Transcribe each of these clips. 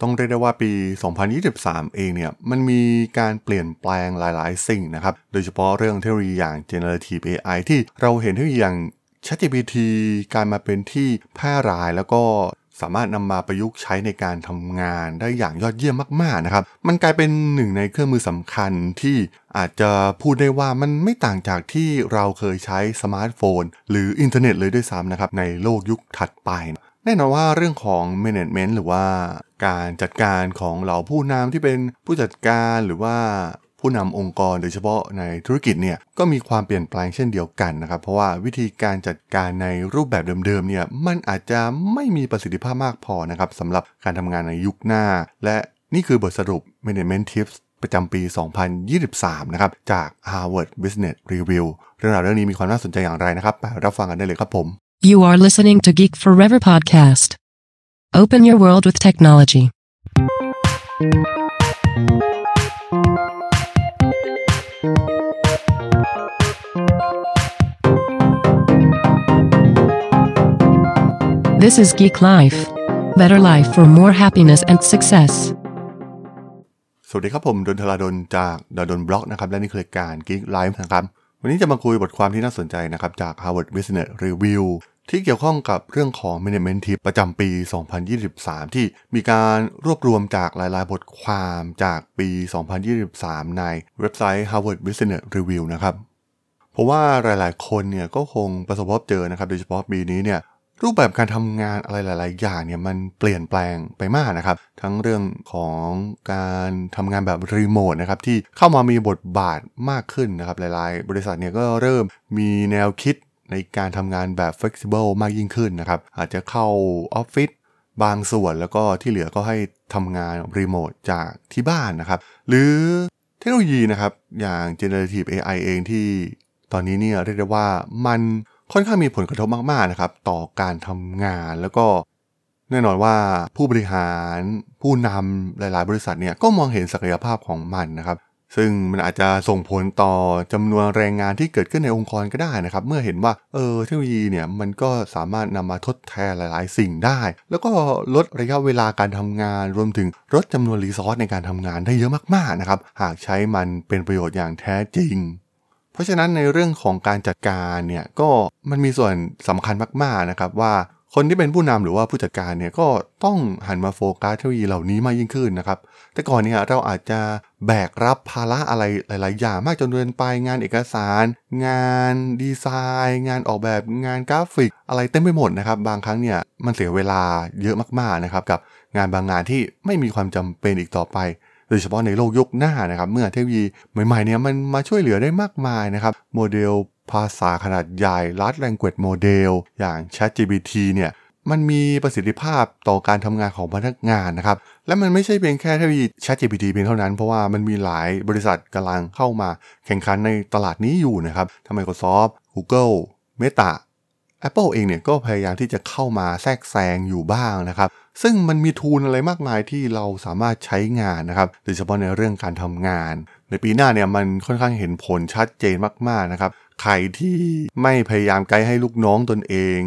ต้องเรียกได้ว่าปี 2023 เองเนี่ย มันมีการเปลี่ยนแปลงหลาย ๆ สิ่งนะครับ โดยเฉพาะเรื่องเทคโนโลยีอย่าง generative AI ที่เราเห็นเทคโนโลยีอย่าง ChatGPT การมาเป็นที่แพร่หลายแล้วก็ สามารถนำมาประยุกต์ใช้ในการทำงานได้อย่างยอดเยี่ยมมากๆนะครับ มันกลายเป็นหนึ่งในเครื่องมือสำคัญที่อาจจะพูดได้ว่ามันไม่ต่างจากที่เราเคยใช้สมาร์ทโฟน หรืออินเทอร์เน็ตเลยด้วยซ้ำนะครับในโลกยุคถัดไป แน่นอนว่าเรื่องของ management หรือว่าการจัดการของเหล่าผู้นำที่เป็นผู้จัดการหรือว่า ผู้นำองค์กรโดยเฉพาะในธุรกิจเนี่ยก็มีความเปลี่ยนแปลงเช่นเดียวกันนะครับ เพราะว่าวิธีการจัดการในรูปแบบเดิมๆเนี่ยมันอาจจะไม่มีประสิทธิภาพมากพอนะครับสำหรับการทำงานในยุคหน้า และนี่คือบทสรุป Management Tips ประจำปี 2023 นะครับ จาก Harvard Business Review เรื่องราวเรื่องนี้มีความน่าสนใจอย่างไรนะครับไปรับฟังกันได้เลยครับผม You are listening to Geek Forever podcast. Open your world with technology. This is Geek Life. Better life for more happiness and success. สวัสดีครับผมดนทลาดนจากดดนบล็อกนะครับและนี่คือรายการ Geek Life นะครับ วันนี้จะมาคุยบทความที่น่าสนใจนะครับจาก Harvard Business Review ที่เกี่ยวข้องกับเรื่องของ Management Tip ประจำปี 2023 ที่มีการรวบรวมจากหลาย ๆ บทความจากปี 2023 ในเว็บไซต์ Harvard Business Review นะครับ เพราะว่าหลาย ๆ คนเนี่ยก็คงประสบพบเจอนะครับ โดยเฉพาะปีนี้เนี่ย รูปแบบการทำงานอะไรหลาย ๆ อย่างเนี่ยมันเปลี่ยนแปลงไปมากนะครับ ทั้งเรื่องของการทำงานแบบรีโมทนะครับที่เข้ามามีบทบาทมากขึ้นนะครับ หลาย ๆ บริษัทเนี่ยก็เริ่มมีแนวคิดในการทำงานแบบ flexible มากยิ่งขึ้นนะครับ อาจจะเข้าออฟฟิศบางส่วนแล้วก็ที่เหลือก็ให้ทำงานรีโมทจากที่บ้านนะครับ หรือเทคโนโลยีนะครับอย่าง generative AI เองที่ตอนนี้เนี่ยเรียกได้ว่ามัน ค่อนข้างมีผลกระทบมากๆนะครับ ต่อการทำงานแล้วก็แน่นอนว่าผู้บริหารผู้นำหลาย ๆ บริษัทเนี่ยก็มองเห็นศักยภาพของมันนะครับ ซึ่งมันอาจจะส่งผลต่อจำนวนแรงงานที่เกิดขึ้นในองค์กรก็ได้นะครับ เมื่อเห็นว่าเออเทคโนโลยีเนี่ยมันก็สามารถนำมาทดแทนหลาย ๆ สิ่งได้ แล้วก็ลดระยะเวลาการทำงาน รวมถึงลดจำนวนรีซอสในการทำงานได้เยอะมาก ๆ นะครับ หากใช้มันเป็นประโยชน์อย่างแท้จริง ราะฉะนั้นในเรื่องของการจัดการเนี่ยก็มันมีส่วนสำคัญมากๆนะครับว่าคนที่เป็นผู้นำหรือว่าผู้จัดการเนี่ยก็ต้องหันมาโฟกัสเทคโนโลยีเหล่านี้มากยิ่งขึ้นนะครับ แต่ก่อนเนี่ยเราอาจจะแบกรับภาระอะไรหลาย ๆ อย่างมากจนเกินไปงานเอกสาร งานดีไซน์ งานออกแบบงานกราฟิก อะไรเต็มไปหมดนะครับ บางครั้งเนี่ยมันเสียเวลาเยอะมากๆนะครับกับงานบางงานที่ไม่มีความจำเป็นอีกต่อไป โดยเฉพาะในโลกยุคหน้านะครับเมื่อเทคโนโลยีใหม่ๆเนี่ยมันมาช่วยเหลือได้มากมายนะครับโมเดลภาษาขนาดใหญ่ large language model อย่าง ChatGPT เนี่ยมันมีประสิทธิภาพต่อการทำงานของพนักงานนะครับ และมันไม่ใช่เพียงแค่เทคโนโลยี ChatGPT เพียงเท่านั้น เพราะว่ามันมีหลายบริษัทกำลังเข้ามาแข่งขันในตลาดนี้อยู่นะครับทั้ง Microsoft Google Meta Apple เองเนี่ยก็พยายามที่จะเข้ามาแทรกแซงอยู่บ้างนะครับ ซึ่งมันมีทูลอะไรมากมายที่เราสามารถใช้งานนะครับโดยเฉพาะในเรื่องการทำงาน ในปีหน้าเนี่ยมันค่อนข้างเห็นผลชัดเจนมากๆนะครับ ใครที่ไม่พยายามไกด์ให้ลูกน้องตนเอง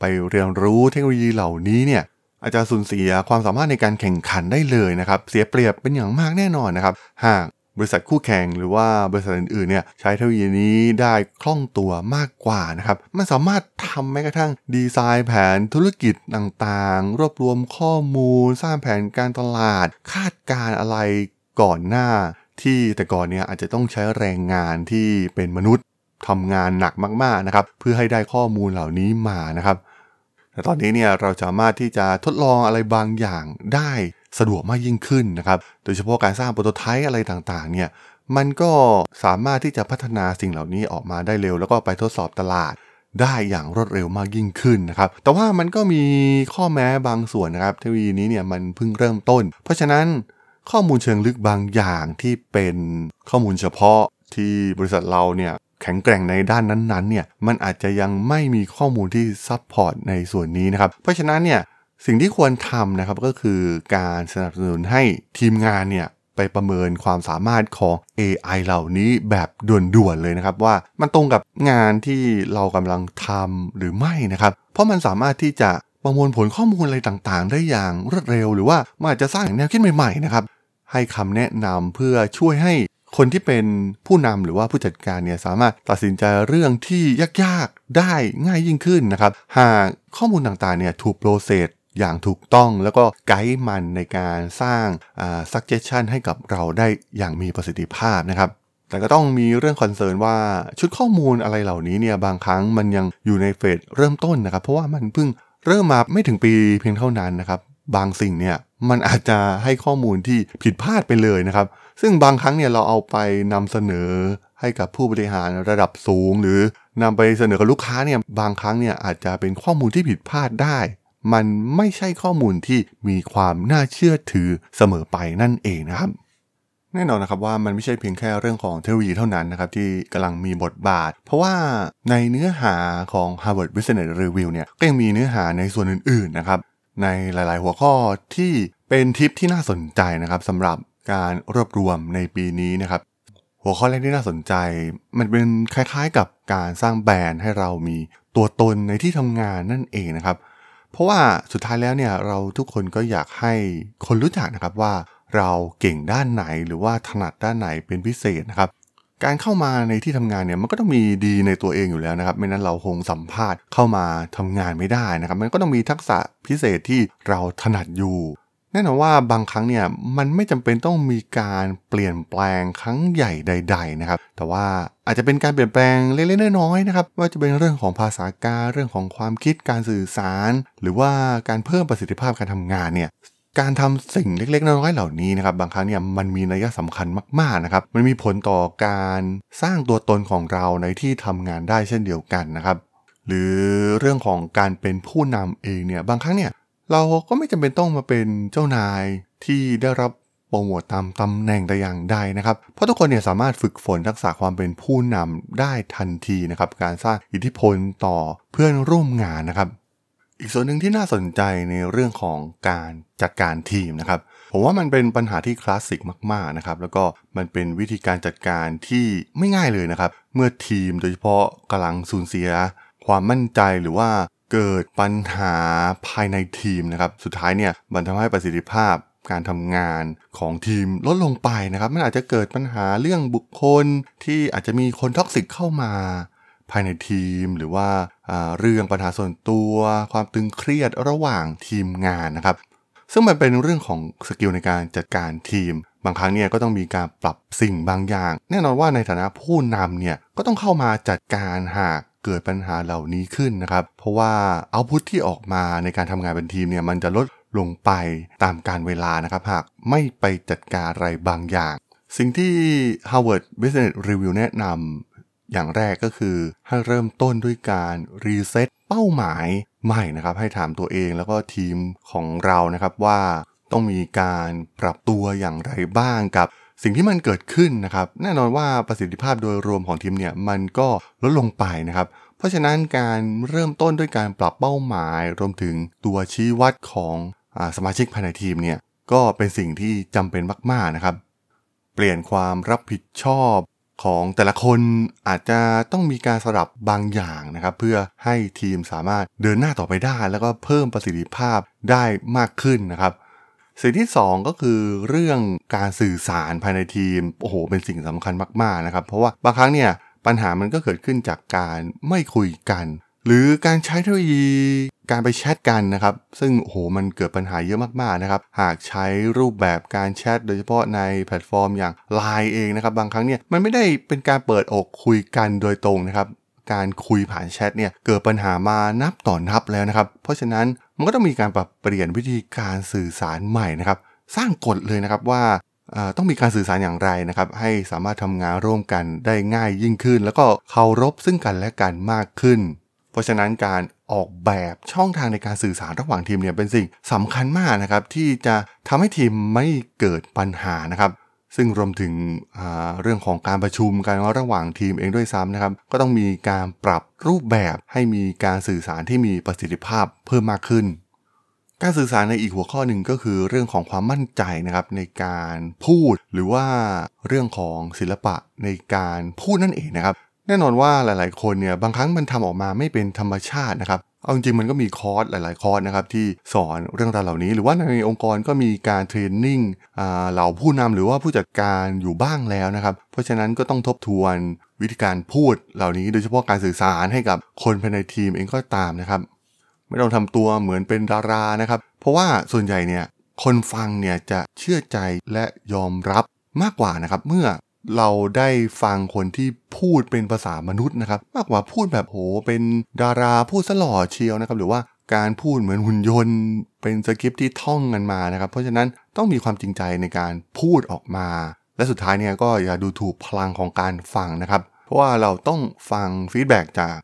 ไปเรียนรู้เทคโนโลยีเหล่านี้เนี่ยอาจจะสูญเสียความสามารถในการแข่งขันได้เลยนะครับ เสียเปรียบเป็นอย่างมากแน่นอนนะครับ หากบริษัทคู่แข่งหรือว่าบริษัทอื่นๆเนี่ยใช้เทคโนโลยีนี้ได้คล่องตัวมากกว่านะครับ มันสามารถ ทำแม้กระทั่งดีไซน์แผนธุรกิจต่างๆ รวบรวมข้อมูล สร้างแผนการตลาด คาดการอะไรก่อนหน้า ที่แต่ก่อนเนี่ยอาจจะต้องใช้แรงงานที่เป็นมนุษย์ทำงานหนักมากๆนะครับ เพื่อให้ได้ข้อมูลเหล่านี้มานะครับแต่ตอนนี้เนี่ยเราสามารถที่จะทดลองอะไรบางอย่างได้สะดวกมากยิ่งขึ้นนะครับ โดยเฉพาะการสร้างโปรโตไทป์อะไรต่างๆเนี่ยมันก็สามารถที่จะพัฒนาสิ่งเหล่านี้ออกมาได้เร็ว แล้วก็ไปทดสอบตลาด ได้อย่างรวดเร็วมากยิ่งขึ้นนะครับ แต่ว่ามันก็มีข้อแม้บางส่วนนะครับ เทคโนโลยีนี้เนี่ยมันเพิ่งเริ่มต้น เพราะฉะนั้นข้อมูลเชิงลึกบางอย่างที่เป็นข้อมูลเฉพาะที่บริษัทเราเนี่ยแข็งแกร่งในด้านนั้นๆเนี่ยมันอาจจะยังไม่มีข้อมูลที่ support ในส่วนนี้นะครับ เพราะฉะนั้นเนี่ยสิ่งที่ควรทำนะครับก็คือการสนับสนุนให้ทีมงานเนี่ย ไปประเมินความสามารถของ AI เหล่านี้แบบด่วนๆเลยนะครับว่ามันตรงกับงานที่เรากำลังทำหรือไม่นะครับ เพราะมันสามารถที่จะประมวลผลข้อมูลอะไรต่างๆ ได้อย่างรวดเร็ว หรือว่ามันอาจจะสร้างแนวคิดใหม่ๆนะครับให้คำแนะนำเพื่อช่วยให้คนที่เป็นผู้นำหรือว่าผู้จัดการเนี่ยสามารถตัดสินใจเรื่องที่ยากๆได้ง่ายยิ่งขึ้นนะครับ หากข้อมูลต่างๆเนี่ยถูกโปรเซส อย่างถูกต้องแล้วก็ไกด์มันในการสร้าง suggestion ให้กับเราได้อย่างมีประสิทธิภาพนะครับแต่ก็ต้องมีเรื่องคอนเซิร์นว่าชุดข้อมูลอะไรเหล่านี้เนี่ยบางครั้งมันยังอยู่ในเฟสเริ่มต้นนะครับ เพราะว่ามันเพิ่งเริ่มมาไม่ถึงปีเพียงเท่านั้นนะครับ บางสิ่งเนี่ยมันอาจจะให้ข้อมูลที่ผิดพลาดไปเลยนะครับ ซึ่งบางครั้งเนี่ยเราเอาไปนำเสนอให้กับผู้บริหารระดับสูง หรือนำไปเสนอกับลูกค้าเนี่ยบางครั้งเนี่ยอาจจะเป็นข้อมูลที่ผิดพลาดได้ มันไม่ใช่ข้อมูลที่มีความน่าเชื่อถือเสมอไปนั่นเองนะครับ แน่นอนนะครับว่ามันไม่ใช่เพียงแค่เรื่องของเทคโนโลยีเท่านั้นนะครับที่กำลังมีบทบาท เพราะว่าในเนื้อหาของ Harvard Business Review เนี่ยก็ยังมีเนื้อหาในส่วนอื่นๆนะครับในหลายๆ หัวข้อที่เป็นทิปที่น่าสนใจนะครับสำหรับการรวบรวมในปีนี้นะครับ หัวข้อแรกที่น่าสนใจ มันเป็นคล้ายๆกับการสร้างแบรนด์ให้เรามีตัวตนในที่ทำงานนั่นเองนะครับ เพราะว่าสุดท้ายแล้วเนี่ยเราทุกคนก็อยากให้คนรู้จักนะครับว่าเราเก่งด้านไหนหรือว่าถนัดด้านไหนเป็นพิเศษนะครับ การเข้ามาในที่ทำงานเนี่ยมันก็ต้องมีดีในตัวเองอยู่แล้วนะครับไม่นั้นเราคงสัมภาษณ์เข้ามาทำงานไม่ได้นะครับ มันก็ต้องมีทักษะพิเศษที่เราถนัดอยู่ แน่นอนว่าบางครั้งเนี่ยมันไม่จำเป็นต้องมีการเปลี่ยนแปลงครั้งใหญ่ใด ๆ นะครับ แต่ว่าอาจจะเป็นการเปลี่ยนแปลงเล็กๆน้อยๆนะครับว่าจะเป็นเรื่องของภาษาการเรื่องของความคิดการสื่อสาร หรือว่าการเพิ่มประสิทธิภาพการทำงานเนี่ยการทำสิ่งเล็กๆ น้อยๆเหล่านี้นะครับบางครั้งเนี่ยมันมีนัยสำคัญมากๆนะครับมันมีผลต่อการสร้างตัวตนของเราในที่ทำงานได้เช่นเดียวกันนะครับหรือเรื่องของการเป็นผู้นำเองเนี่ยบางครั้งเนี่ย เราก็ไม่จำเป็นต้องมาเป็นเจ้านายที่ได้รับโปรโมตตามตำแหน่งแต่อย่างใดนะครับ เพราะทุกคนเนี่ยสามารถฝึกฝนทักษะความเป็นผู้นำได้ทันทีนะครับ การสร้างอิทธิพลต่อเพื่อนร่วมงานนะครับ อีกส่วนหนึ่งที่น่าสนใจในเรื่องของการจัดการทีมนะครับ ผมว่ามันเป็นปัญหาที่คลาสสิกมากๆนะครับ แล้วก็มันเป็นวิธีการจัดการที่ไม่ง่ายเลยนะครับ เมื่อทีมโดยเฉพาะกำลังสูญเสีย ความมั่นใจหรือว่า เกิดปัญหาภายในทีมนะครับ สุดท้ายเนี่ยมันทำให้ประสิทธิภาพการทำงานของทีมลดลงไปนะครับ มันอาจจะเกิดปัญหาเรื่องบุคคลที่อาจจะมีคน toxic เข้ามาภายในทีมหรือว่าเรื่องปัญหาส่วนตัว ความตึงเครียดระหว่างทีมงานนะครับ ซึ่งมันเป็นเรื่องของ skill ในการจัดการทีม บางครั้งเนี่ยก็ต้องมีการปรับสิ่งบางอย่าง แน่นอนว่าในฐานะผู้นำเนี่ยก็ต้องเข้ามาจัดการหาก เกิดปัญหาเหล่านี้ขึ้นนะครับ เพราะว่า output ที่ออกมาในการทำงานเป็นทีมเนี่ยมันจะลดลงไปตามกาลเวลานะครับ หากไม่ไปจัดการอะไรบางอย่าง สิ่งที่ Harvard Business Review แนะนำอย่างแรกก็คือให้เริ่มต้นด้วยการ reset เป้าหมายใหม่นะครับ ให้ถามตัวเองแล้วก็ทีมของเรานะครับว่าต้องมีการปรับตัวอย่างไรบ้างกับ สิ่งที่มันเกิดขึ้นนะครับแน่นอนว่าประสิทธิภาพโดยรวมของทีมเนี่ยมันก็ลดลงไปนะครับเพราะฉะนั้นการเริ่มต้นด้วยการปรับเป้าหมาย รวมถึงตัวชี้วัดของอสมาชิกภายในทีมเนี่ยก็เป็นสิ่งที่จำเป็นมากๆนะครับ เปลี่ยนความรับผิดชอบของแต่ละคนอาจจะต้องมีการสลับบางอย่างนะครับ เพื่อให้ทีมสามารถเดินหน้าต่อไปได้ แล้วก็เพิ่มประสิทธิภาพได้มากขึ้นนะครับ สิ่งที่ 2 ก็คือเรื่องการสื่อสารภายในทีมโอ้โหเป็นสิ่งสำคัญมากๆนะครับ เพราะว่าบางครั้งเนี่ยปัญหามันก็เกิดขึ้นจากการไม่คุยกัน หรือการใช้เทคโนโลยีการไปแชทกันนะครับ ซึ่งโอ้โหมันเกิดปัญหาเยอะมากๆนะครับ หากใช้รูปแบบการแชทโดยเฉพาะในแพลตฟอร์มอย่าง Line เองนะครับ บางครั้งเนี่ยมันไม่ได้เป็นการเปิดอกคุยกันโดยตรงนะครับ การคุยผ่านแชทเนี่ยเกิดปัญหามานับต่อนับแล้วนะครับ เพราะฉะนั้นมันก็ต้องมีการปรับเปลี่ยนวิธีการสื่อสารใหม่นะครับ สร้างกฎเลยนะครับว่าต้องมีการสื่อสารอย่างไรนะครับ ให้สามารถทำงานร่วมกันได้ง่ายยิ่งขึ้น แล้วก็เคารพซึ่งกันและกันมากขึ้น เพราะฉะนั้นการออกแบบช่องทางในการสื่อสารระหว่างทีมเนี่ยเป็นสิ่งสำคัญมากนะครับ ที่จะทำให้ทีมไม่เกิดปัญหานะครับ ซึ่งรวมถึงเรื่องของการประชุมกันระหว่างทีมเองด้วยซ้ำนะครับ ก็ต้องมีการปรับรูปแบบให้มีการสื่อสารที่มีประสิทธิภาพเพิ่มมากขึ้น การสื่อสารในอีกหัวข้อหนึ่งก็คือเรื่องของความมั่นใจนะครับในการพูดหรือว่าเรื่องของศิลปะในการพูดนั่นเองนะครับ แน่นอนว่าหลาย ๆ คนเนี่ยบางครั้งมันทำออกมาไม่เป็นธรรมชาตินะครับ เอาจริงมันก็มีคอร์สหลาย ๆ คอร์สนะครับที่สอนเรื่องราวเหล่านี้ หรือว่าในองค์กรก็มีการเทรนนิ่งเหล่าผู้นำหรือว่าผู้จัดการอยู่บ้างแล้วนะครับ เพราะฉะนั้นก็ต้องทบทวนวิธีการพูดเหล่านี้โดยเฉพาะการสื่อสารให้กับคนภายในทีมเองก็ตามนะครับ ไม่ต้องทำตัวเหมือนเป็นดารานะครับ เพราะว่าส่วนใหญ่เนี่ยคนฟังเนี่ยจะเชื่อใจและยอมรับมากกว่านะครับ เมื่อ เราได้ฟังคนที่พูดเป็นภาษามนุษย์นะครับ มากกว่าพูดแบบโหเป็นดาราพูดสล่อเชียวนะครับ หรือว่าการพูดเหมือนหุ่นยนต์เป็นสคริปที่ท่องกันมานะครับ เพราะฉะนั้นต้องมีความจริงใจในการพูดออกมา และสุดท้ายเนี่ยก็อย่าดูถูกพลังของการฟังนะครับ เพราะว่าเราต้องฟังฟีดแบ็จาก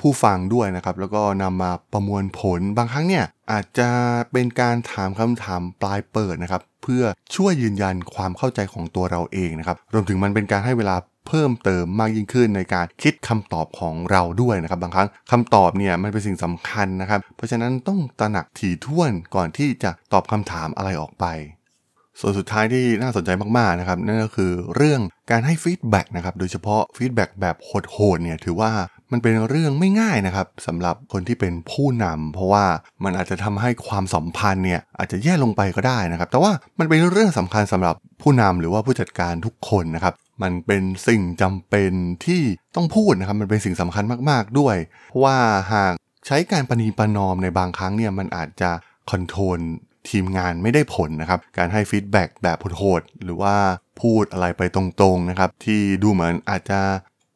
ผู้ฟังด้วยนะครับ แล้วก็นำมาประมวลผลบางครั้งเนี่ยอาจจะเป็นการถามคำถามปลายเปิดนะครับ เพื่อช่วยยืนยันความเข้าใจของตัวเราเองนะครับรวมถึงมันเป็นการให้เวลาเพิ่มเติมมากยิ่งขึ้นในการคิดคำตอบของเราด้วยนะครับ บางครั้งคำตอบเนี่ยมันเป็นสิ่งสำคัญนะครับ เพราะฉะนั้นต้องตระหนักถี่ถ้วนก่อนที่จะตอบคำถามอะไรออกไป ส่วนสุดท้ายที่น่าสนใจมากๆนะครับนั่นก็คือเรื่องการให้ feedback นะครับโดยเฉพาะ feedback แบบโหดๆเนี่ยถือว่า มันเป็นเรื่องไม่ง่ายนะครับสำหรับคนที่เป็นผู้นำเพราะว่ามันอาจจะทำให้ความสัมพันธ์เนี่ยอาจจะแย่ลงไปก็ได้นะครับ แต่ว่ามันเป็นเรื่องสำคัญสำหรับผู้นำหรือว่าผู้จัดการทุกคนนะครับมันเป็นสิ่งจำเป็นที่ต้องพูดนะครับมันเป็นสิ่งสำคัญมากๆด้วย เพราะว่าหากใช้การประนีประนอมในบางครั้งเนี่ยมันอาจจะcontrol ทีมงานไม่ได้ผลนะครับ การให้ feedback แบบโหดๆหรือว่าพูดอะไรไปตรงๆนะครับ ที่ดูเหมือนอาจจะ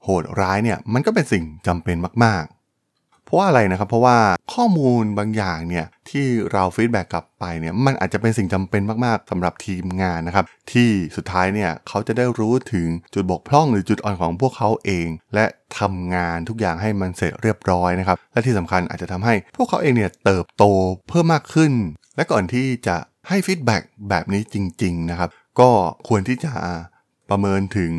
โหดร้ายเนี่ยมันก็เป็นสิ่งจำเป็นมาก ๆ เพราะว่าอะไรนะครับ เพราะว่าข้อมูลบางอย่างเนี่ยที่เรา feedback กลับไปเนี่ยมันอาจจะเป็นสิ่งจำเป็นมากๆสำหรับทีมงานนะครับ ที่สุดท้ายเนี่ยเขาจะได้รู้ถึงจุดบกพร่องหรือจุดอ่อนของพวกเขาเอง และทำงานทุกอย่างให้มันเสร็จเรียบร้อยนะครับ และที่สำคัญอาจจะทำให้พวกเขาเองเนี่ยเติบโตเพิ่มมากขึ้น และก่อนที่จะให้ feedback แบบนี้จริง ๆ นะครับ ก็ควรที่จะ ประเมินถึง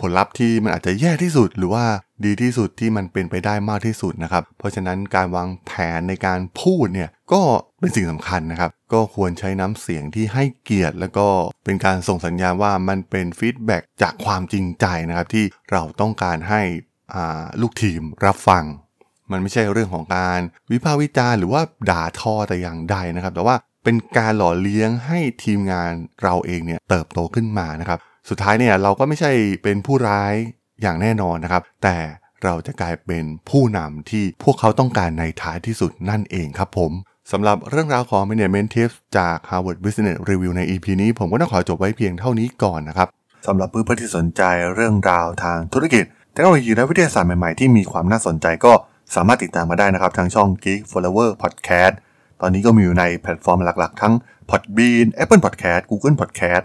ผลลัพธ์ที่มันอาจจะแย่ที่สุด หรือว่าดีที่สุดที่มันเป็นไปได้มากที่สุดนะครับ เพราะฉะนั้นการวางแผนในการพูดเนี่ยก็เป็นสิ่งสำคัญนะครับ ก็ควรใช้น้ำเสียงที่ให้เกียรติ แล้วก็เป็นการส่งสัญญาณว่ามันเป็น feedback จากความจริงใจนะครับ ที่เราต้องการให้ลูกทีมรับฟัง มันไม่ใช่เรื่องของการวิพากษ์วิจารณ์หรือว่าด่าทอแต่อย่างใดนะครับ แต่ว่าเป็นการหล่อเลี้ยงให้ทีมงานเราเองเนี่ยเติบโตขึ้นมานะครับ สุดท้ายเนี่ยเราก็ไม่ใช่เป็นผู้ร้ายอย่างแน่นอนนะครับ แต่เราจะกลายเป็นผู้นำที่พวกเขาต้องการในท้ายที่สุดนั่นเองครับผมสำหรับเรื่องราวของ Management Tips จาก Harvard Business Review ใน EP นี้ ผมก็ต้องขอจบไว้เพียงเท่านี้ก่อนนะครับสำหรับเพื่อนๆที่สนใจเรื่องราวทางธุรกิจเทคโนโลยีและวิทยาศาสตร์ใหม่ ๆ ที่มีความน่าสนใจก็สามารถติดตามมาได้นะครับ ทางช่อง Geek Forever Podcast ตอนนี้ก็มีอยู่ในแพลตฟอร์มหลักๆ ทั้ง Podbean Apple Podcast Google Podcast